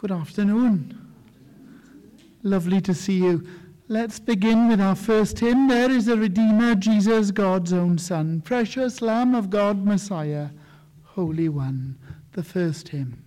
Good afternoon. Lovely to see you. Let's begin with our first hymn. There is a Redeemer, Jesus, God's own Son, precious Lamb of God, Messiah, Holy One. The first hymn.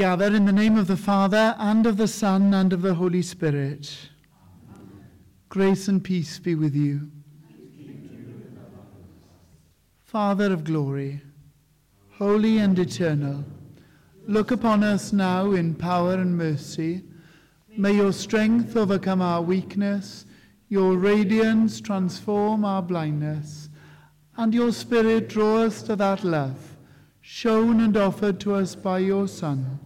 We gather in the name of the Father, and of the Son, and of the Holy Spirit. Grace and peace be with you. Father of glory, holy and eternal, look upon us now in power and mercy. May your strength overcome our weakness, your radiance transform our blindness, and your spirit draw us to that love shown and offered to us by your Son,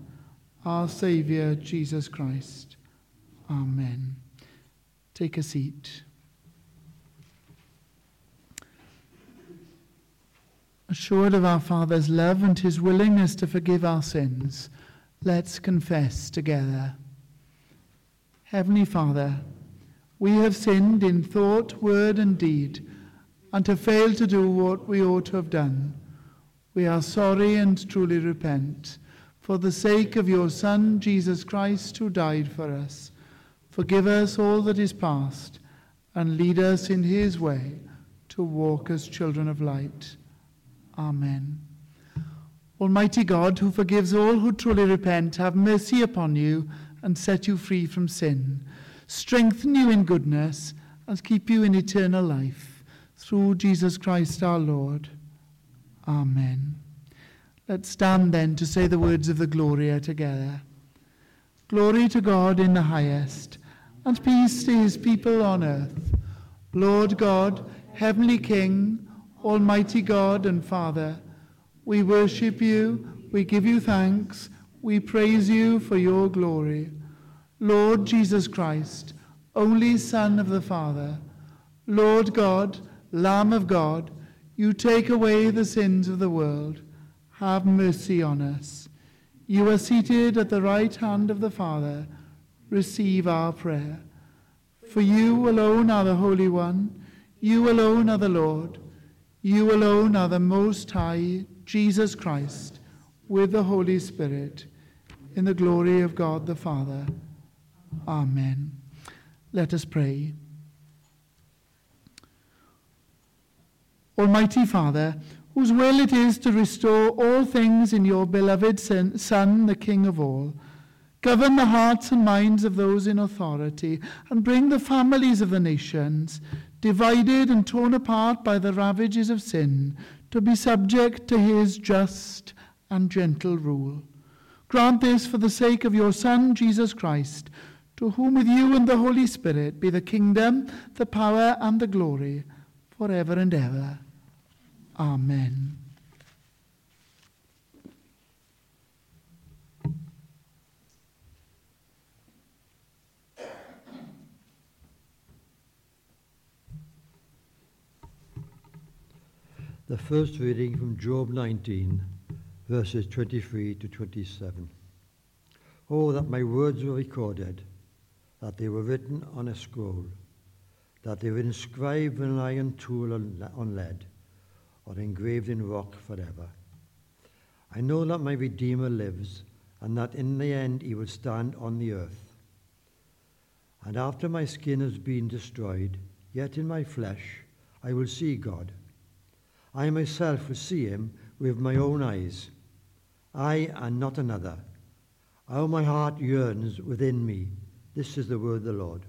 our Saviour, Jesus Christ. Amen. Take a seat. Assured of our Father's love and his willingness to forgive our sins, let's confess together. Heavenly Father, we have sinned in thought, word, and deed, and have failed to do what we ought to have done. We are sorry and truly repent for the sake of your Son, Jesus Christ, who died for us. Forgive us all that is past and lead us in his way to walk as children of light. Amen. Almighty God, who forgives all who truly repent, have mercy upon you and set you free from sin. Strengthen you in goodness and keep you in eternal life. Through Jesus Christ our Lord. Amen. Let's stand then to say the words of the Gloria together. Glory to God in the highest, and peace to his people on earth. Lord God, heavenly King, almighty God and Father, we worship you, we give you thanks, we praise you for your glory. Lord Jesus Christ, only Son of the Father, Lord God, Lamb of God, you take away the sins of the world. Have mercy on us. You are seated at the right hand of the Father. Receive our prayer. For you alone are the Holy One. You alone are the Lord. You alone are the Most High, Jesus Christ, with the Holy Spirit, in the glory of God the Father. Amen. Let us pray. Almighty Father, whose will it is to restore all things in your beloved Son, the King of all, Govern the hearts and minds of those in authority, and bring the families of the nations, divided and torn apart by the ravages of sin, to be subject to his just and gentle rule. Grant this for the sake of your Son, Jesus Christ, to whom with you and the Holy Spirit be the kingdom, the power, and the glory, forever and ever. Amen. The first reading from Job 19, verses 23 to 27. Oh, that my words were recorded, that they were written on a scroll, that they were inscribed with an iron tool on lead, or engraved in rock forever. I know that my Redeemer lives, and that in the end he will stand on the earth. And after my skin has been destroyed, yet in my flesh I will see God I myself will see him with my own eyes. I and not another. How my heart yearns within me. This is the word of the Lord.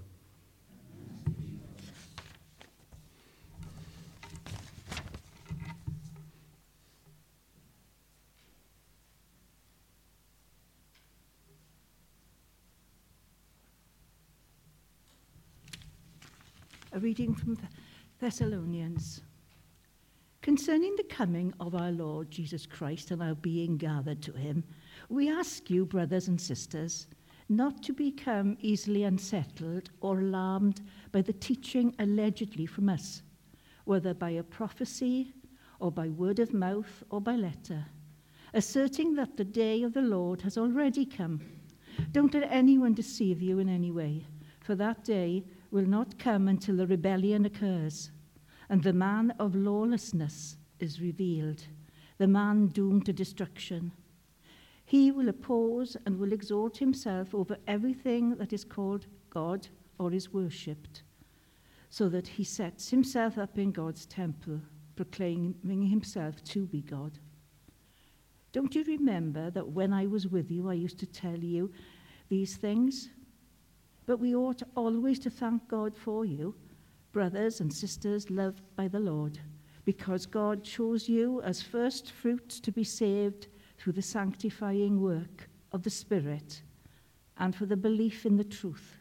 A reading from Thessalonians. Concerning the coming of our Lord Jesus Christ and our being gathered to him, we ask you, brothers and sisters, not to become easily unsettled or alarmed by the teaching allegedly from us, whether by a prophecy or by word of mouth or by letter, asserting that the day of the Lord has already come. Don't let anyone deceive you in any way, for that day will not come until the rebellion occurs and the man of lawlessness is revealed, the man doomed to destruction. He will oppose and will exalt himself over everything that is called God or is worshipped, so that he sets himself up in God's temple, proclaiming himself to be God. Don't you remember that when I was with you, I used to tell you these things? But we ought always to thank God for you brothers and sisters loved by the Lord, because God chose you as first fruits to be saved through the sanctifying work of the Spirit and for the belief in the truth.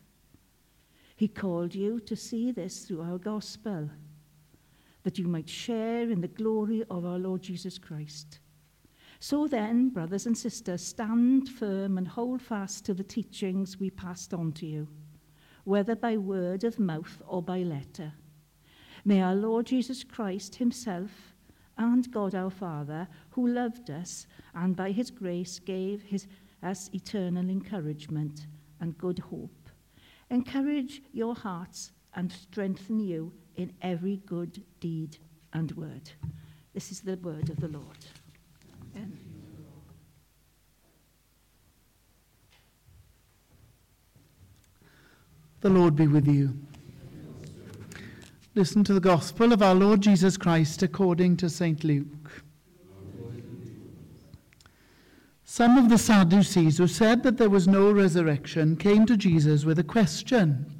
He called you to see this through our gospel, that you might share in the glory of our Lord Jesus Christ. So then, brothers and sisters, stand firm and hold fast to the teachings we passed on to you, whether by word of mouth or by letter. May our Lord Jesus Christ Himself and God our Father, who loved us and by His grace gave his, us eternal encouragement and good hope, encourage your hearts and strengthen you in every good deed and word. This is the word of the Lord. The Lord be with you. Listen to the gospel of our Lord Jesus Christ according to St. Luke. Some of the Sadducees who said that there was no resurrection came to Jesus with a question.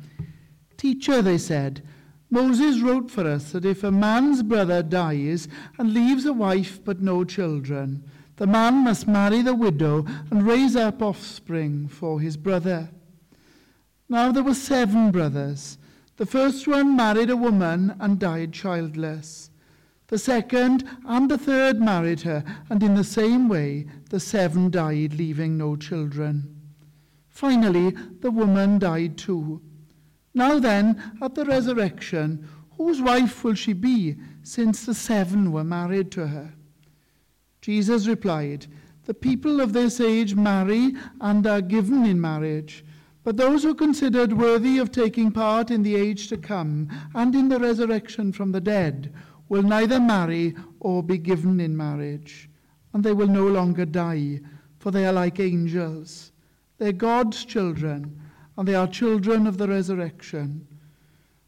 Teacher, they said, Moses wrote for us that if a man's brother dies and leaves a wife but no children, the man must marry the widow and raise up offspring for his brother. Now there were seven brothers. The first one married a woman and died childless. The second and the third married her, and in the same way the seven died, leaving no children. Finally, the woman died too. Now then, at the resurrection, whose wife will she be, since the seven were married to her? Jesus replied, The people of this age marry and are given in marriage but those who considered worthy of taking part in the age to come and in the resurrection from the dead will neither marry or be given in marriage, and they will no longer die, for they are like angels. They are God's children, and they are children of the resurrection.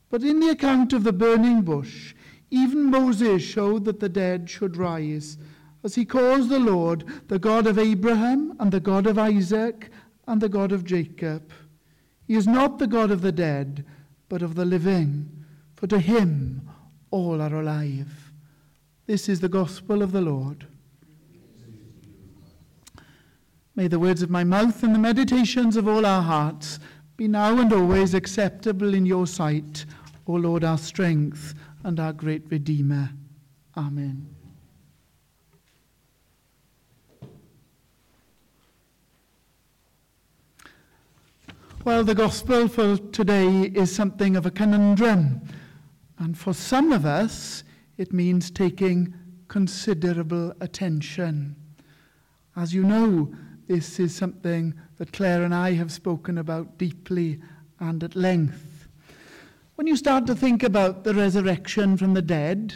But in the account of the burning bush, even Moses showed that the dead should rise, as he calls the Lord the God of Abraham and the God of Isaac and the God of Jacob. He is not the God of the dead, but of the living, for to him all are alive. This is the gospel of the Lord. May the words of my mouth and the meditations of all our hearts be now and always acceptable in your sight, O Lord, our strength and our great Redeemer. Amen. Well, the gospel for today is something of a conundrum. And for some of us, it means taking considerable attention. As you know, this is something that Claire and I have spoken about deeply and at length. When you start to think about the resurrection from the dead,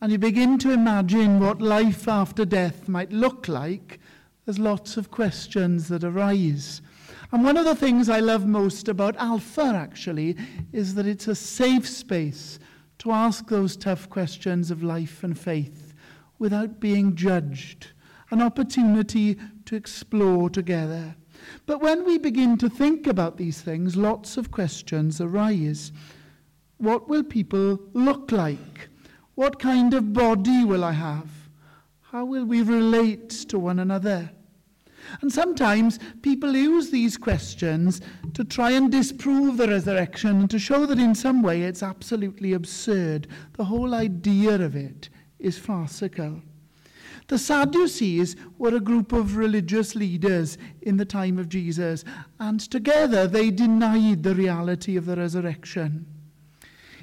and you begin to imagine what life after death might look like, there's lots of questions that arise. And one of the things I love most about Alpha, actually, is that it's a safe space to ask those tough questions of life and faith without being judged, an opportunity to explore together. But when we begin to think about these things, lots of questions arise. What will people look like? What kind of body will I have? How will we relate to one another? And sometimes people use these questions to try and disprove the resurrection and to show that in some way it's absolutely absurd. The whole idea of it is farcical. The Sadducees were a group of religious leaders in the time of Jesus, and together they denied the reality of the resurrection.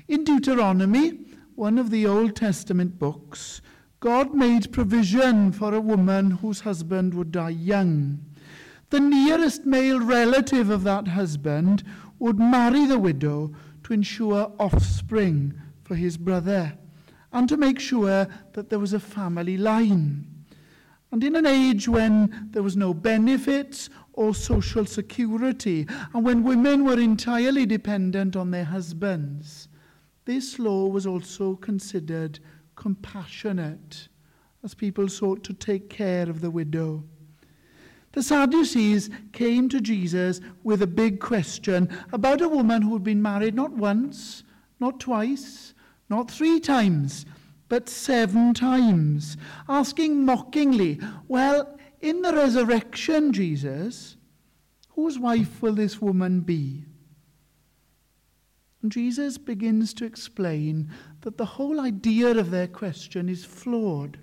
In Deuteronomy, one of the Old Testament books, God made provision for a woman whose husband would die young. The nearest male relative of that husband would marry the widow to ensure offspring for his brother and to make sure that there was a family line. And in an age when there was no benefits or social security, and when women were entirely dependent on their husbands, this law was also considered compassionate as people sought to take care of the widow. The Sadducees came to Jesus with a big question about a woman who had been married not once, not twice, not three times, but seven times, asking mockingly, Well, in the resurrection, Jesus, whose wife will this woman be? And Jesus begins to explain that the whole idea of their question is flawed.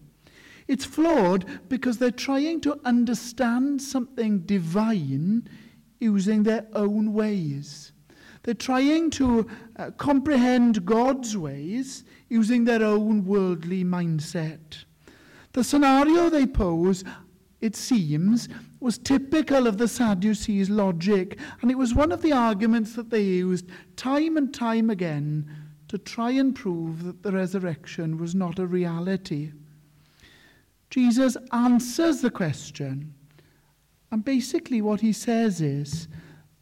It's flawed because they're trying to understand something divine using their own ways. They're trying to uh, comprehend God's ways using their own worldly mindset. The scenario they pose, it seems, was typical of the Sadducees' logic, and it was one of the arguments that they used time and time again to try and prove that the resurrection was not a reality. Jesus answers the question. And basically, what he says is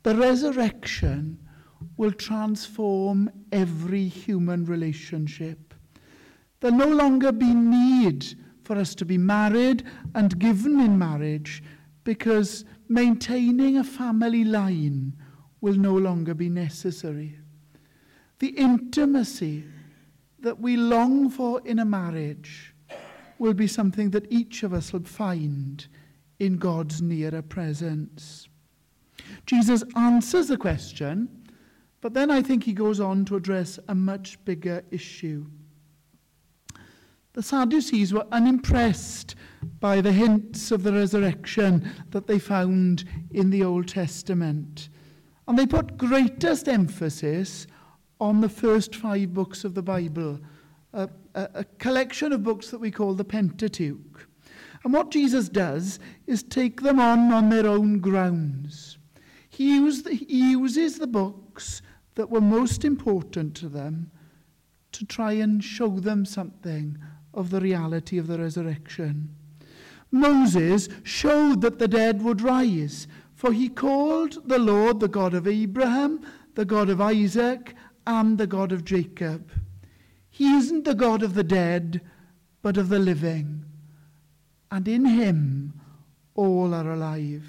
the resurrection will transform every human relationship. There'll no longer be need for us to be married and given in marriage because maintaining a family line will no longer be necessary. The intimacy that we long for in a marriage will be something that each of us will find in God's nearer presence. Jesus answers the question, but then I think he goes on to address a much bigger issue. The Sadducees were unimpressed by the hints of the resurrection that they found in the Old Testament. And they put greatest emphasis on the first five books of the Bible, a, a, a, collection of books that we call the Pentateuch. And what Jesus does is take them on on their own grounds. He, he uses the books that were most important to them to try and show them something of the reality of the resurrection. Moses showed that the dead would rise, for he called the Lord the God of Abraham, the God of Isaac, and the God of Jacob. He isn't the God of the dead, but of the living. And in him all are alive.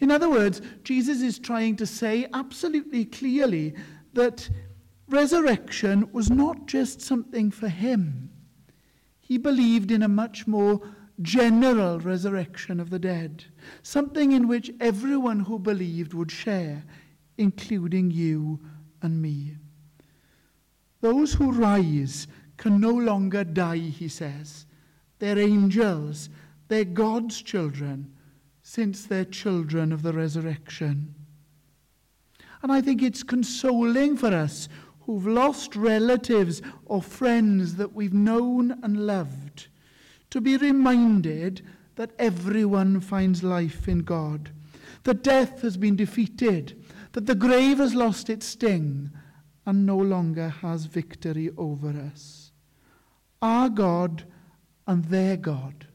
In other words, Jesus is trying to say absolutely clearly that resurrection was not just something for him. He believed in a much more general resurrection of the dead, something in which everyone who believed would share, including you and me. Those who rise can no longer die, he says. They're angels, they're God's children, since they're children of the resurrection. And I think it's consoling for us who've lost relatives or friends that we've known and loved to be reminded that everyone finds life in God, that death has been defeated that the grave has lost its sting and no longer has victory over us. Our God and their God,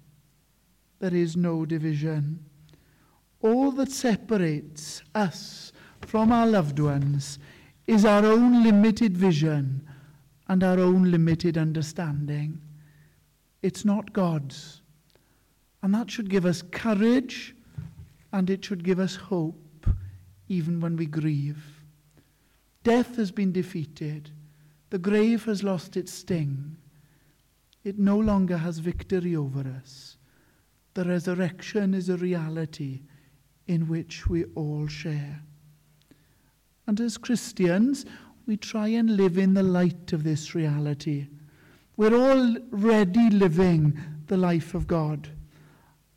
there is no division. All that separates us from our loved ones is our own limited vision and our own limited understanding. It's not God's. And that should give us courage and it should give us hope even when we grieve. Death has been defeated. The grave has lost its sting. It no longer has victory over us. The resurrection is a reality in which we all share. And as Christians, we try and live in the light of this reality. We're already living the life of God.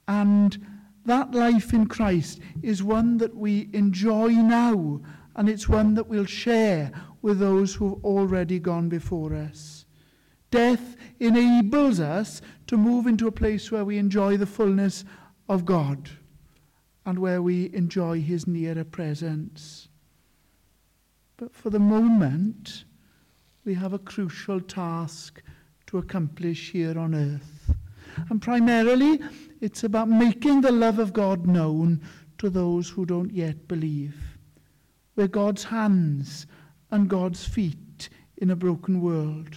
And That life in Christ is one that we enjoy now, and it's one that we'll share with those who've already gone before us. Death enables us to move into a place where we enjoy the fullness of God and where we enjoy His nearer presence. But for the moment, we have a crucial task to accomplish here on earth. And primarily, it's about making the love of God known to those who don't yet believe. We're God's hands and God's feet in a broken world.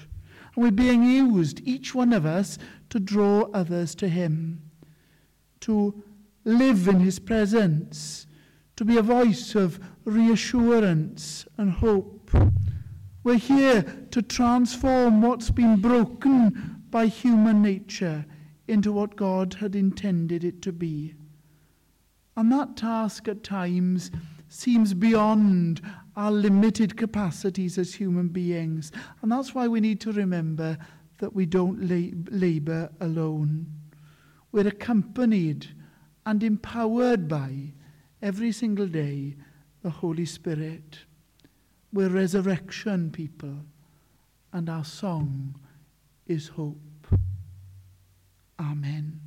And we're being used, each one of us, to draw others to Him, to live in His presence, to be a voice of reassurance and hope. We're here to transform what's been broken by human nature into what God had intended it to be. And that task at times seems beyond our limited capacities as human beings. And that's why we need to remember that we don't labour alone. We're accompanied and empowered by every single day the Holy Spirit. We're resurrection people, and our song is hope. Amen.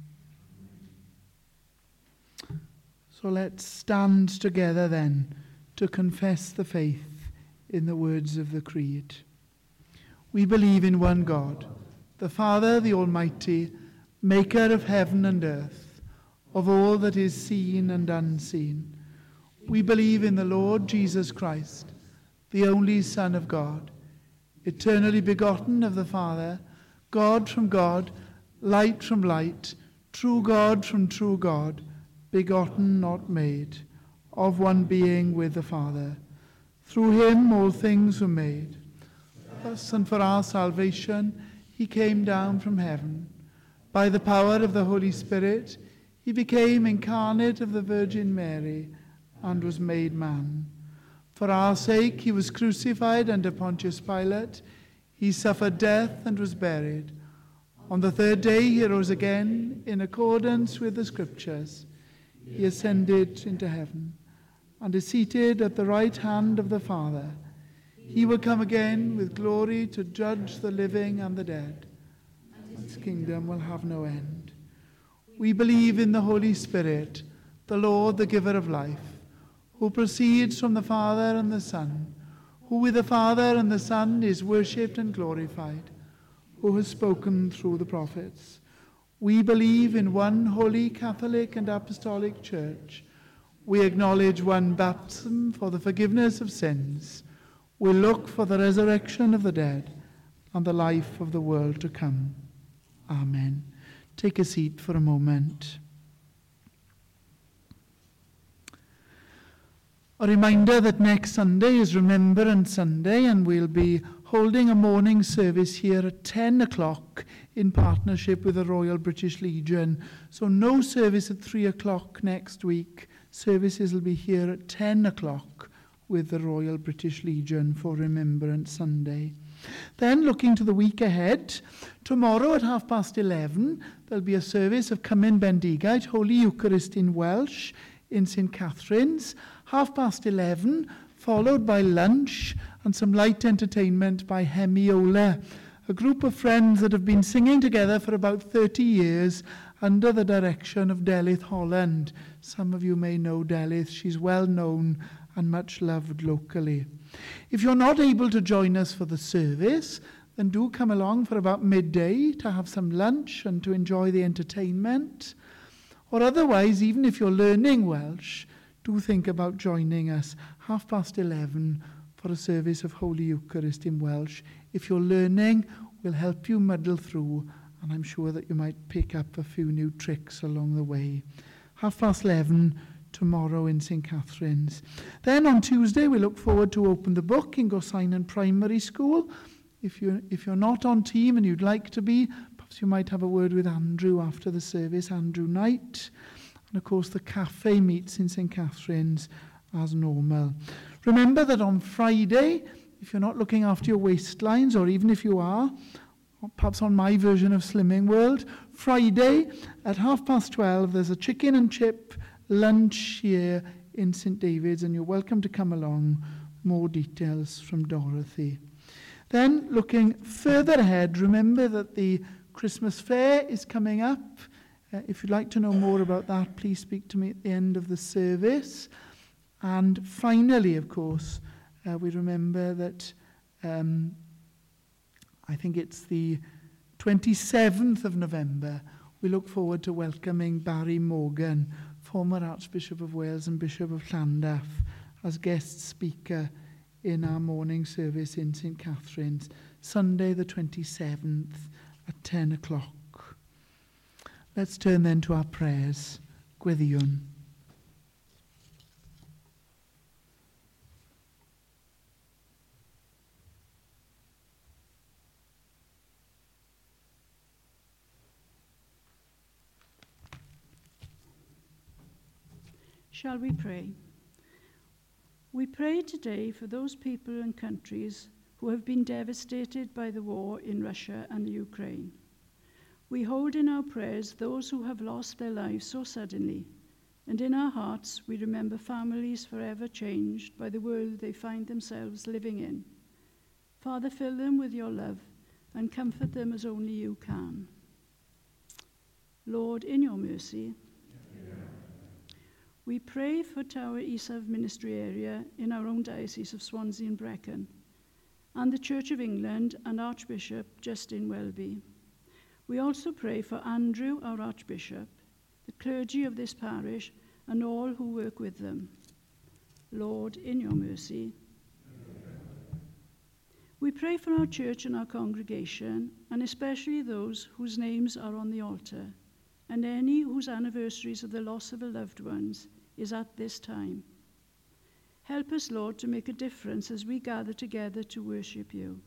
So let's stand together then to confess the faith in the words of the Creed. We believe in one God, the Father, the Almighty, maker of heaven and earth of all that is seen and unseen. We believe in the Lord Jesus Christ, the only Son of God, eternally begotten of the Father, God from God, light from light, true God from true God, begotten, not made, of one being with the Father. Through him all things were made. Thus and for our salvation, he came down from heaven. By the power of the Holy Spirit, he became incarnate of the Virgin Mary and was made man. For our sake, he was crucified under Pontius Pilate. He suffered death and was buried. On the third day, he rose again in accordance with the Scriptures. He ascended into heaven and is seated at the right hand of the Father. He will come again with glory to judge the living and the dead. His kingdom will have no end. We believe in the Holy Spirit, the Lord, the giver of life, who proceeds from the Father and the Son, who with the Father and the Son is worshipped and glorified, who has spoken through the prophets. We believe in one holy Catholic and Apostolic Church. We acknowledge one baptism for the forgiveness of sins. We look for the resurrection of the dead and the life of the world to come. Amen. Take a seat for a moment. A reminder that next Sunday is Remembrance Sunday, and we'll be holding a morning service here at 10 o'clock in partnership with the Royal British Legion. So no service at 3 o'clock next week. Services will be here at 10 o'clock with the Royal British Legion for Remembrance Sunday. Then, looking to the week ahead, tomorrow at half past 11, there'll be a service of Cymun Bendigaid, Holy Eucharist in Welsh, in St Catherine's. Half past 11, followed by lunch and some light entertainment by Hemiola, a group of friends that have been singing together for about 30 years under the direction of Delyth Holland. Some of you may know Delyth, she's well known and much loved locally. If you're not able to join us for the service, then do come along for about midday to have some lunch and to enjoy the entertainment. Or otherwise, even if you're learning Welsh, do think about joining us half past 11 for a service of Holy Eucharist in Welsh. If you're learning, we'll help you muddle through, and I'm sure that you might pick up a few new tricks along the way. Half past 11 tomorrow in St Catherine's. Then on Tuesday, we look forward to open the book in Gosainan Primary School. If you're, if you're not on team and you'd like to be, perhaps you might have a word with Andrew after the service, Andrew Knight. And of course, the cafe meets in St Catherine's as normal. Remember that on Friday, if you're not looking after your waistlines, or even if you are, perhaps on my version of Slimming World, Friday at half past 12, there's a chicken and chip lunch here in St. David's, and you're welcome to come along. More details from Dorothy. Then, looking further ahead, remember that the Christmas fair is coming up. Uh, if you'd like to know more about that, please speak to me at the end of the service. And finally, of course, uh, we remember that um, I think it's the 27th of November, we look forward to welcoming Barry Morgan, former Archbishop of Wales and Bishop of Llandaff, as guest speaker in our morning service in St Catherine's, Sunday the 27th at 10 o'clock. Let's turn then to our prayers. Gwyddion. Shall we pray? We pray today for those people and countries who have been devastated by the war in Russia and Ukraine. We hold in our prayers those who have lost their lives so suddenly, and in our hearts we remember families forever changed by the world they find themselves living in. Father, fill them with your love and comfort them as only you can. Lord, in your mercy, we pray for Tower Isaf ministry area in our own diocese of Swansea and Brecon, and the Church of England and Archbishop Justin Welby. We also pray for Andrew, our Archbishop, the clergy of this parish, and all who work with them. Lord, in your mercy. We pray for our church and our congregation, and especially those whose names are on the altar, and any whose anniversaries of the loss of a loved ones is at this time. Help us, Lord, to make a difference as we gather together to worship you.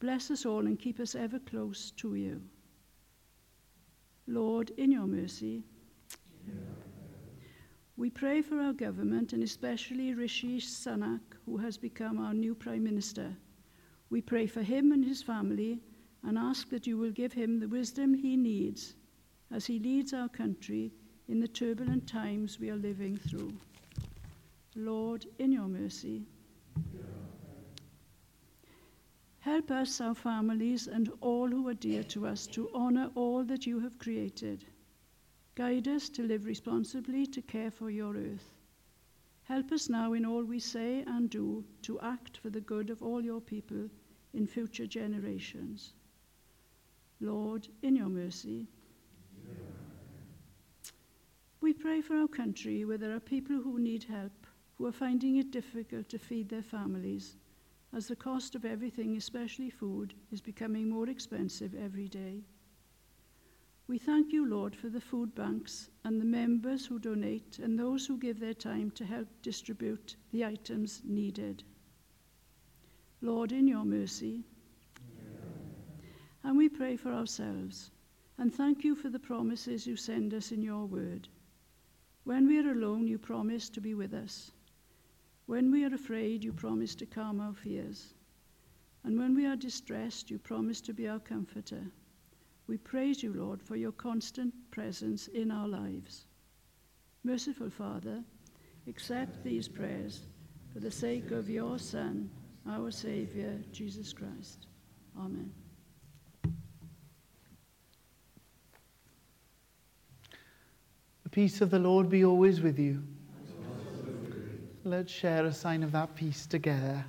Bless us all and keep us ever close to you. Lord, in your mercy, we pray for our government and especially Rishi Sunak, who has become our new Prime Minister. We pray for him and his family and ask that you will give him the wisdom he needs as he leads our country in the turbulent times we are living through. Lord, in your mercy, help us, our families, and all who are dear to us to honour all that you have created. Guide us to live responsibly to care for your earth. Help us now in all we say and do to act for the good of all your people in future generations. Lord, in your mercy, we pray for our country where there are people who need help, who are finding it difficult to feed their families, as the cost of everything, especially food, is becoming more expensive every day. We thank you, Lord, for the food banks and the members who donate and those who give their time to help distribute the items needed. Lord, in your mercy. And we pray for ourselves and thank you for the promises you send us in your word. When we are alone, you promise to be with us. When we are afraid, you promise to calm our fears. And when we are distressed, you promise to be our comforter. We praise you, Lord, for your constant presence in our lives. Merciful Father, accept these prayers for the sake of your Son, our Saviour, Jesus Christ. Amen. The peace of the Lord be always with you. Let's share a sign of that peace together.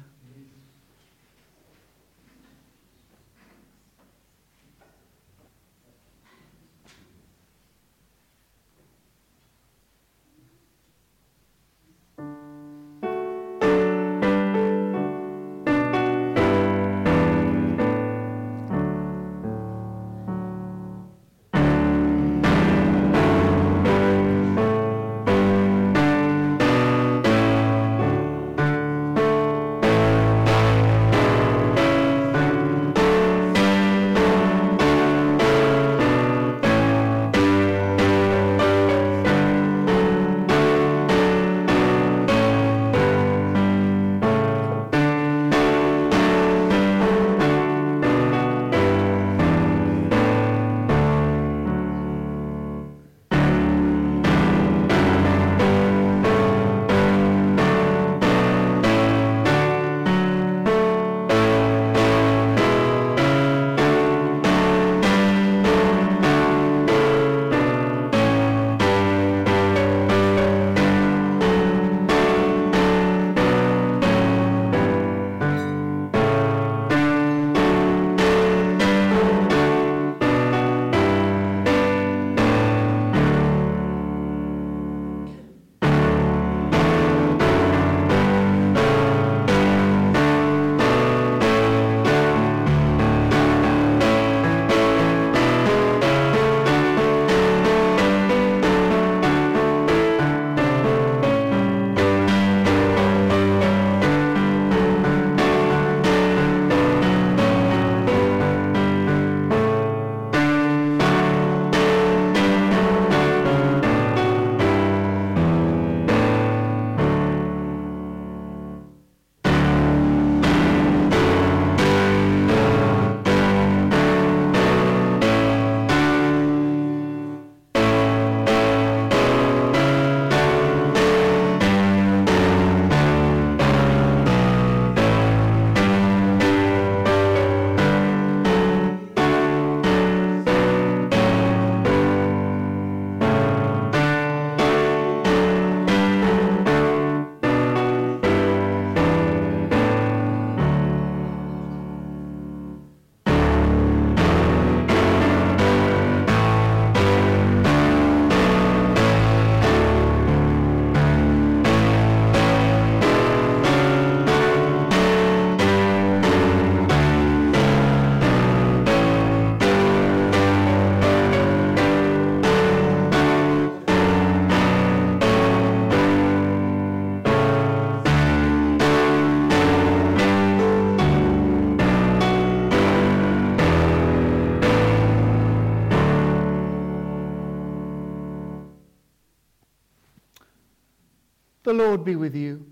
Lord be with you.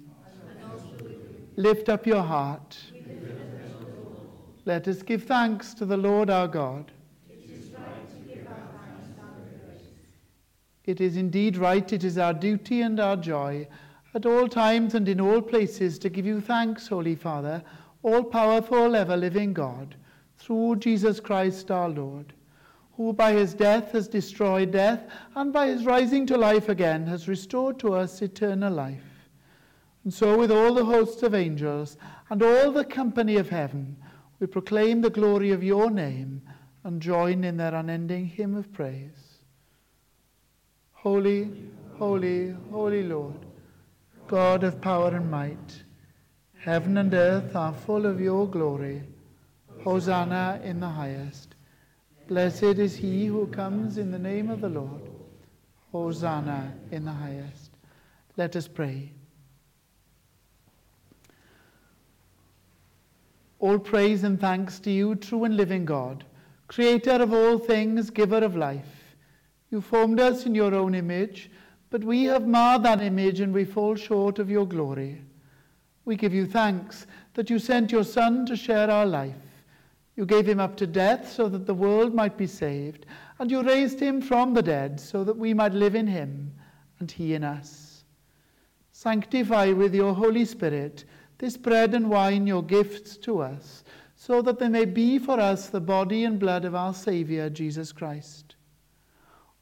Lift up your heart. Let us give thanks to the Lord our God. It is indeed right, it is our duty and our joy at all times and in all places to give you thanks, Holy Father, all powerful, ever living God, through Jesus Christ our Lord, who by his death has destroyed death and by his rising to life again has restored to us eternal life. And so, with all the hosts of angels and all the company of heaven, we proclaim the glory of your name and join in their unending hymn of praise. Holy, holy, holy Lord, God of power and might, heaven and earth are full of your glory. Hosanna in the highest. Blessed is he who comes in the name of the Lord. Hosanna in the highest. Let us pray. All praise and thanks to you, true and living God, creator of all things, giver of life. You formed us in your own image, but we have marred that image and we fall short of your glory. We give you thanks that you sent your Son to share our life. You gave him up to death so that the world might be saved, and you raised him from the dead so that we might live in him and he in us. Sanctify with your Holy Spirit this bread and wine, your gifts to us, so that they may be for us the body and blood of our Saviour, Jesus Christ.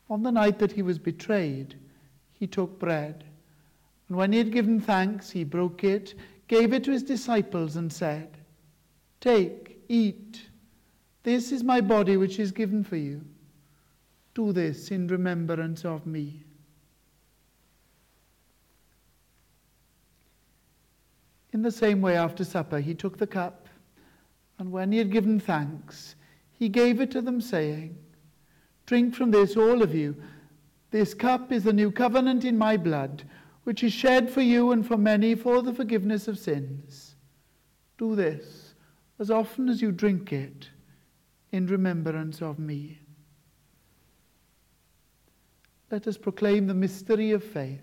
On the night that he was betrayed, he took bread, and when he had given thanks, he broke it, gave it to his disciples, and said, Take, eat. This is my body which is given for you. Do this in remembrance of me. In the same way, after supper, he took the cup, and when he had given thanks, he gave it to them, saying, Drink from this, all of you. This cup is the new covenant in my blood, which is shed for you and for many for the forgiveness of sins. Do this as often as you drink it in remembrance of me. Let us proclaim the mystery of faith.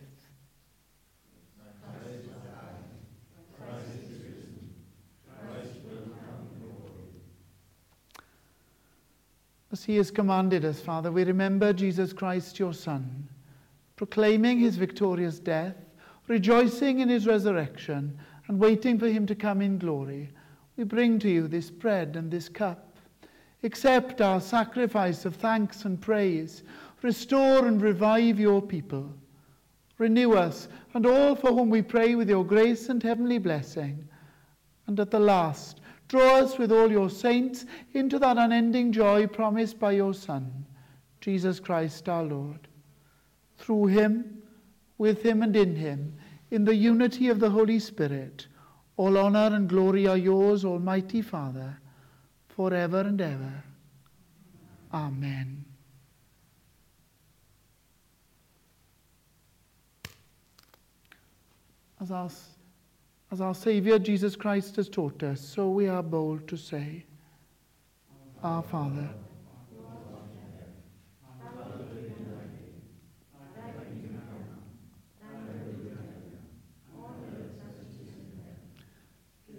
As he has commanded us, Father, we remember Jesus Christ, your Son, proclaiming his victorious death, rejoicing in his resurrection, and waiting for him to come in glory. We bring to you this bread and this cup. Accept our sacrifice of thanks and praise. Restore and revive your people. Renew us and all for whom we pray with your grace and heavenly blessing. And at the last, Draw us with all your saints into that unending joy promised by your Son, Jesus Christ our Lord. Through him, with him, and in him, in the unity of the Holy Spirit, all honor and glory are yours, Almighty Father, forever and ever. Amen. As our as our Saviour Jesus Christ has taught us, so we are bold to say, Our Father.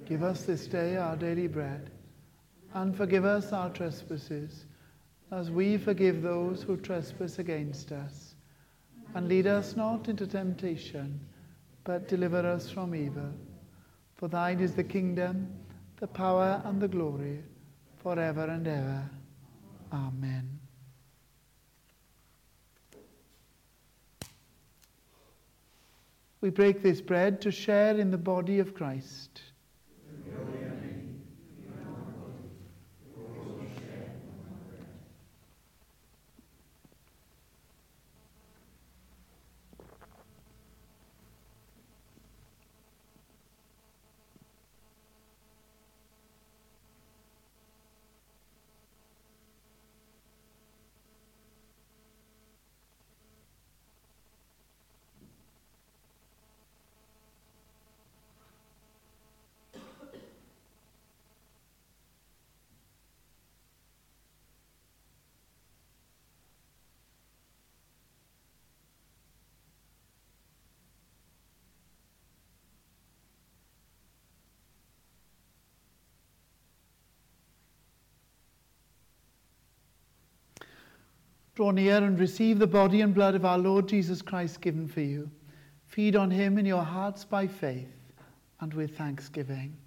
Give us this day our daily bread, and forgive us our trespasses, as we forgive those who trespass against us. And lead us not into temptation, but deliver us from evil. For thine is the kingdom, the power, and the glory, forever and ever. Amen. We break this bread to share in the body of Christ. Amen. Draw near and receive the body and blood of our Lord Jesus Christ given for you. Feed on him in your hearts by faith and with thanksgiving.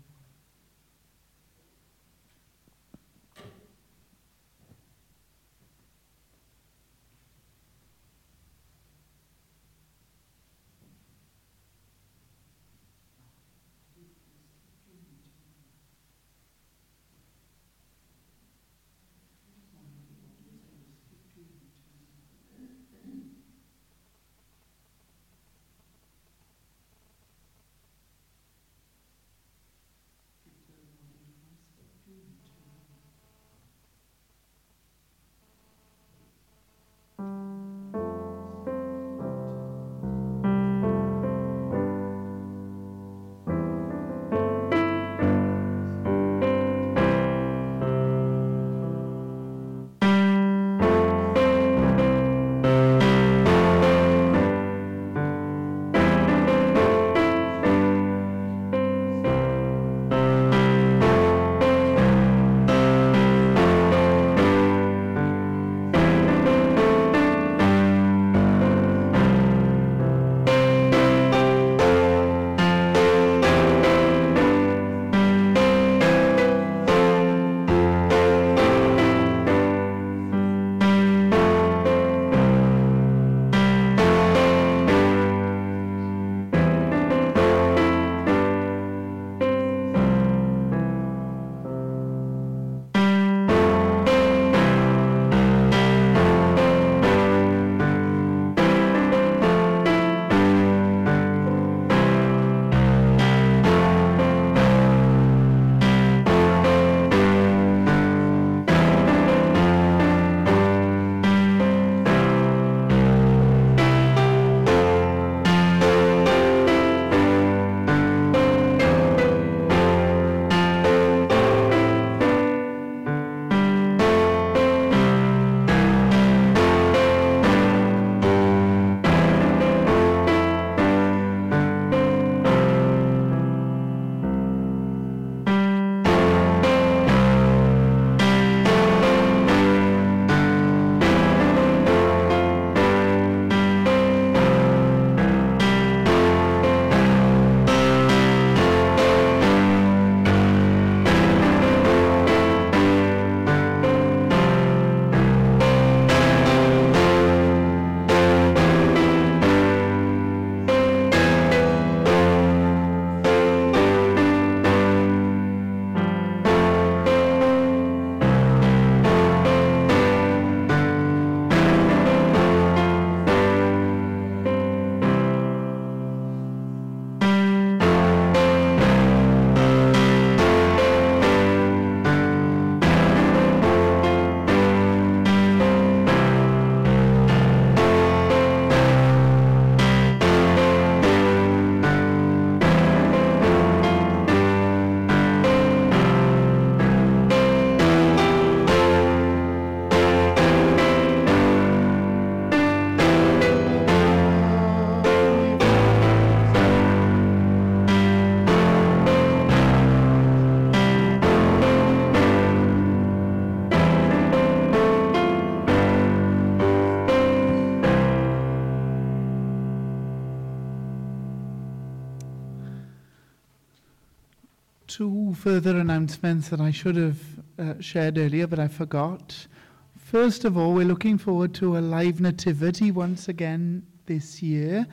Two further announcements that I should have uh, shared earlier, but I forgot. First of all, we're looking forward to a live nativity once again this year.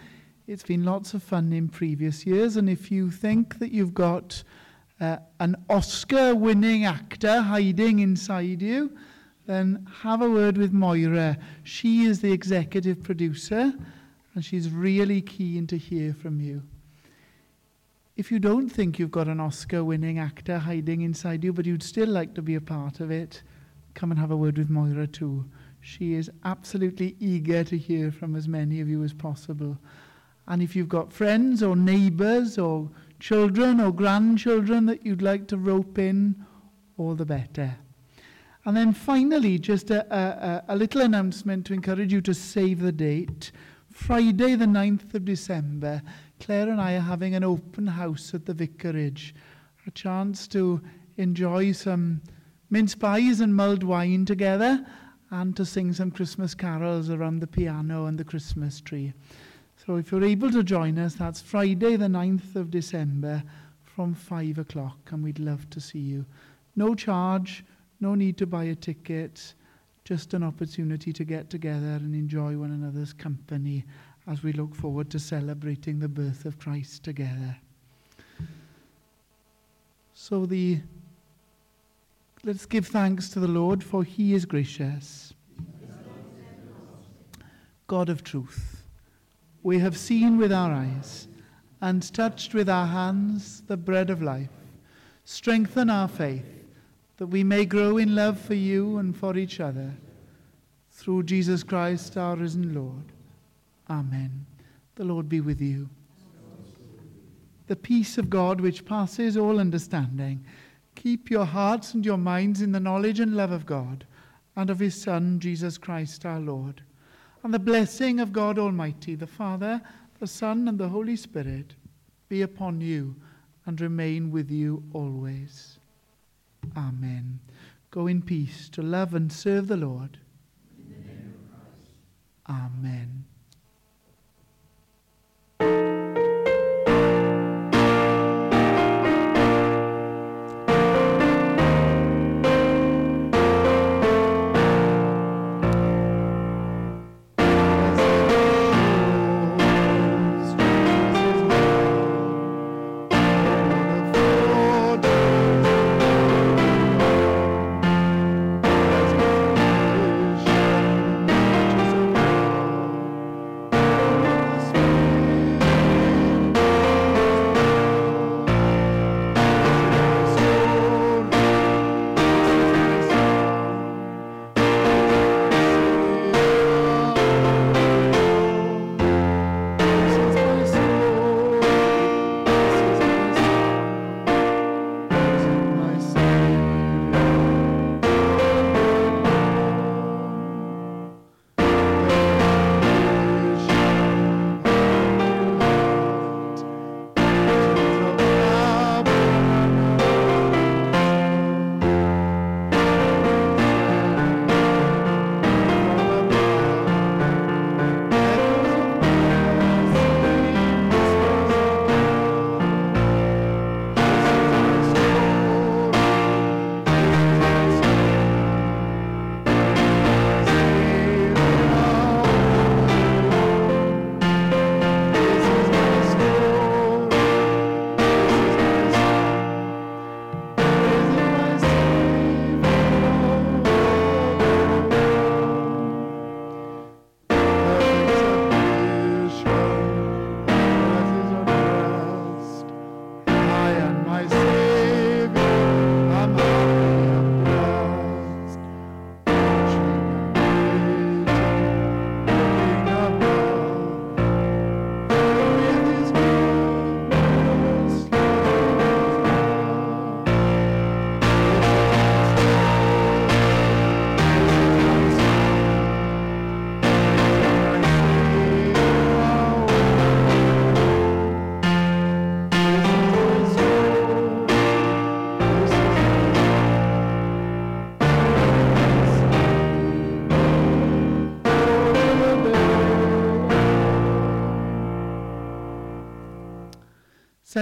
It's been lots of fun in previous years, and if you think that you've got uh, an Oscar winning actor hiding inside you, then have a word with Moira. She is the executive producer, and she's really keen to hear from you. if you don't think you've got an Oscar winning actor hiding inside you, but you'd still like to be a part of it, come and have a word with Moira too. She is absolutely eager to hear from as many of you as possible. And if you've got friends or neighbours or children or grandchildren that you'd like to rope in, all the better. And then finally, just a, a, a little announcement to encourage you to save the date. Friday, the 9th of December Claire and I are having an open house at the vicarage, a chance to enjoy some mince pies and mulled wine together and to sing some Christmas carols around the piano and the Christmas tree. So if you're able to join us, that's Friday the 9th of December from 5 o'clock and we'd love to see you. No charge, no need to buy a ticket, just an opportunity to get together and enjoy one another's company as we look forward to celebrating the birth of Christ together. So the let's give thanks to the Lord for he is gracious. God of truth, we have seen with our eyes and touched with our hands the bread of life. Strengthen our faith that we may grow in love for you and for each other. Through Jesus Christ, our risen Lord. Amen. The Lord be with you. The peace of God, which passes all understanding, keep your hearts and your minds in the knowledge and love of God and of his Son, Jesus Christ our Lord. And the blessing of God Almighty, the Father, the Son, and the Holy Spirit be upon you and remain with you always. Amen. Go in peace to love and serve the Lord. Amen.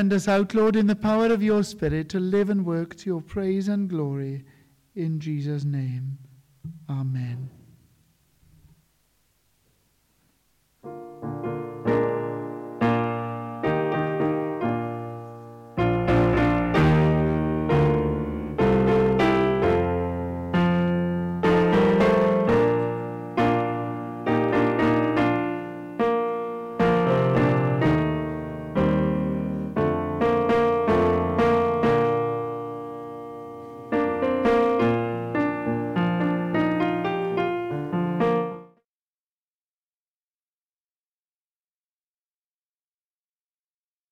Send us out, Lord, in the power of your Spirit to live and work to your praise and glory. In Jesus' name, amen.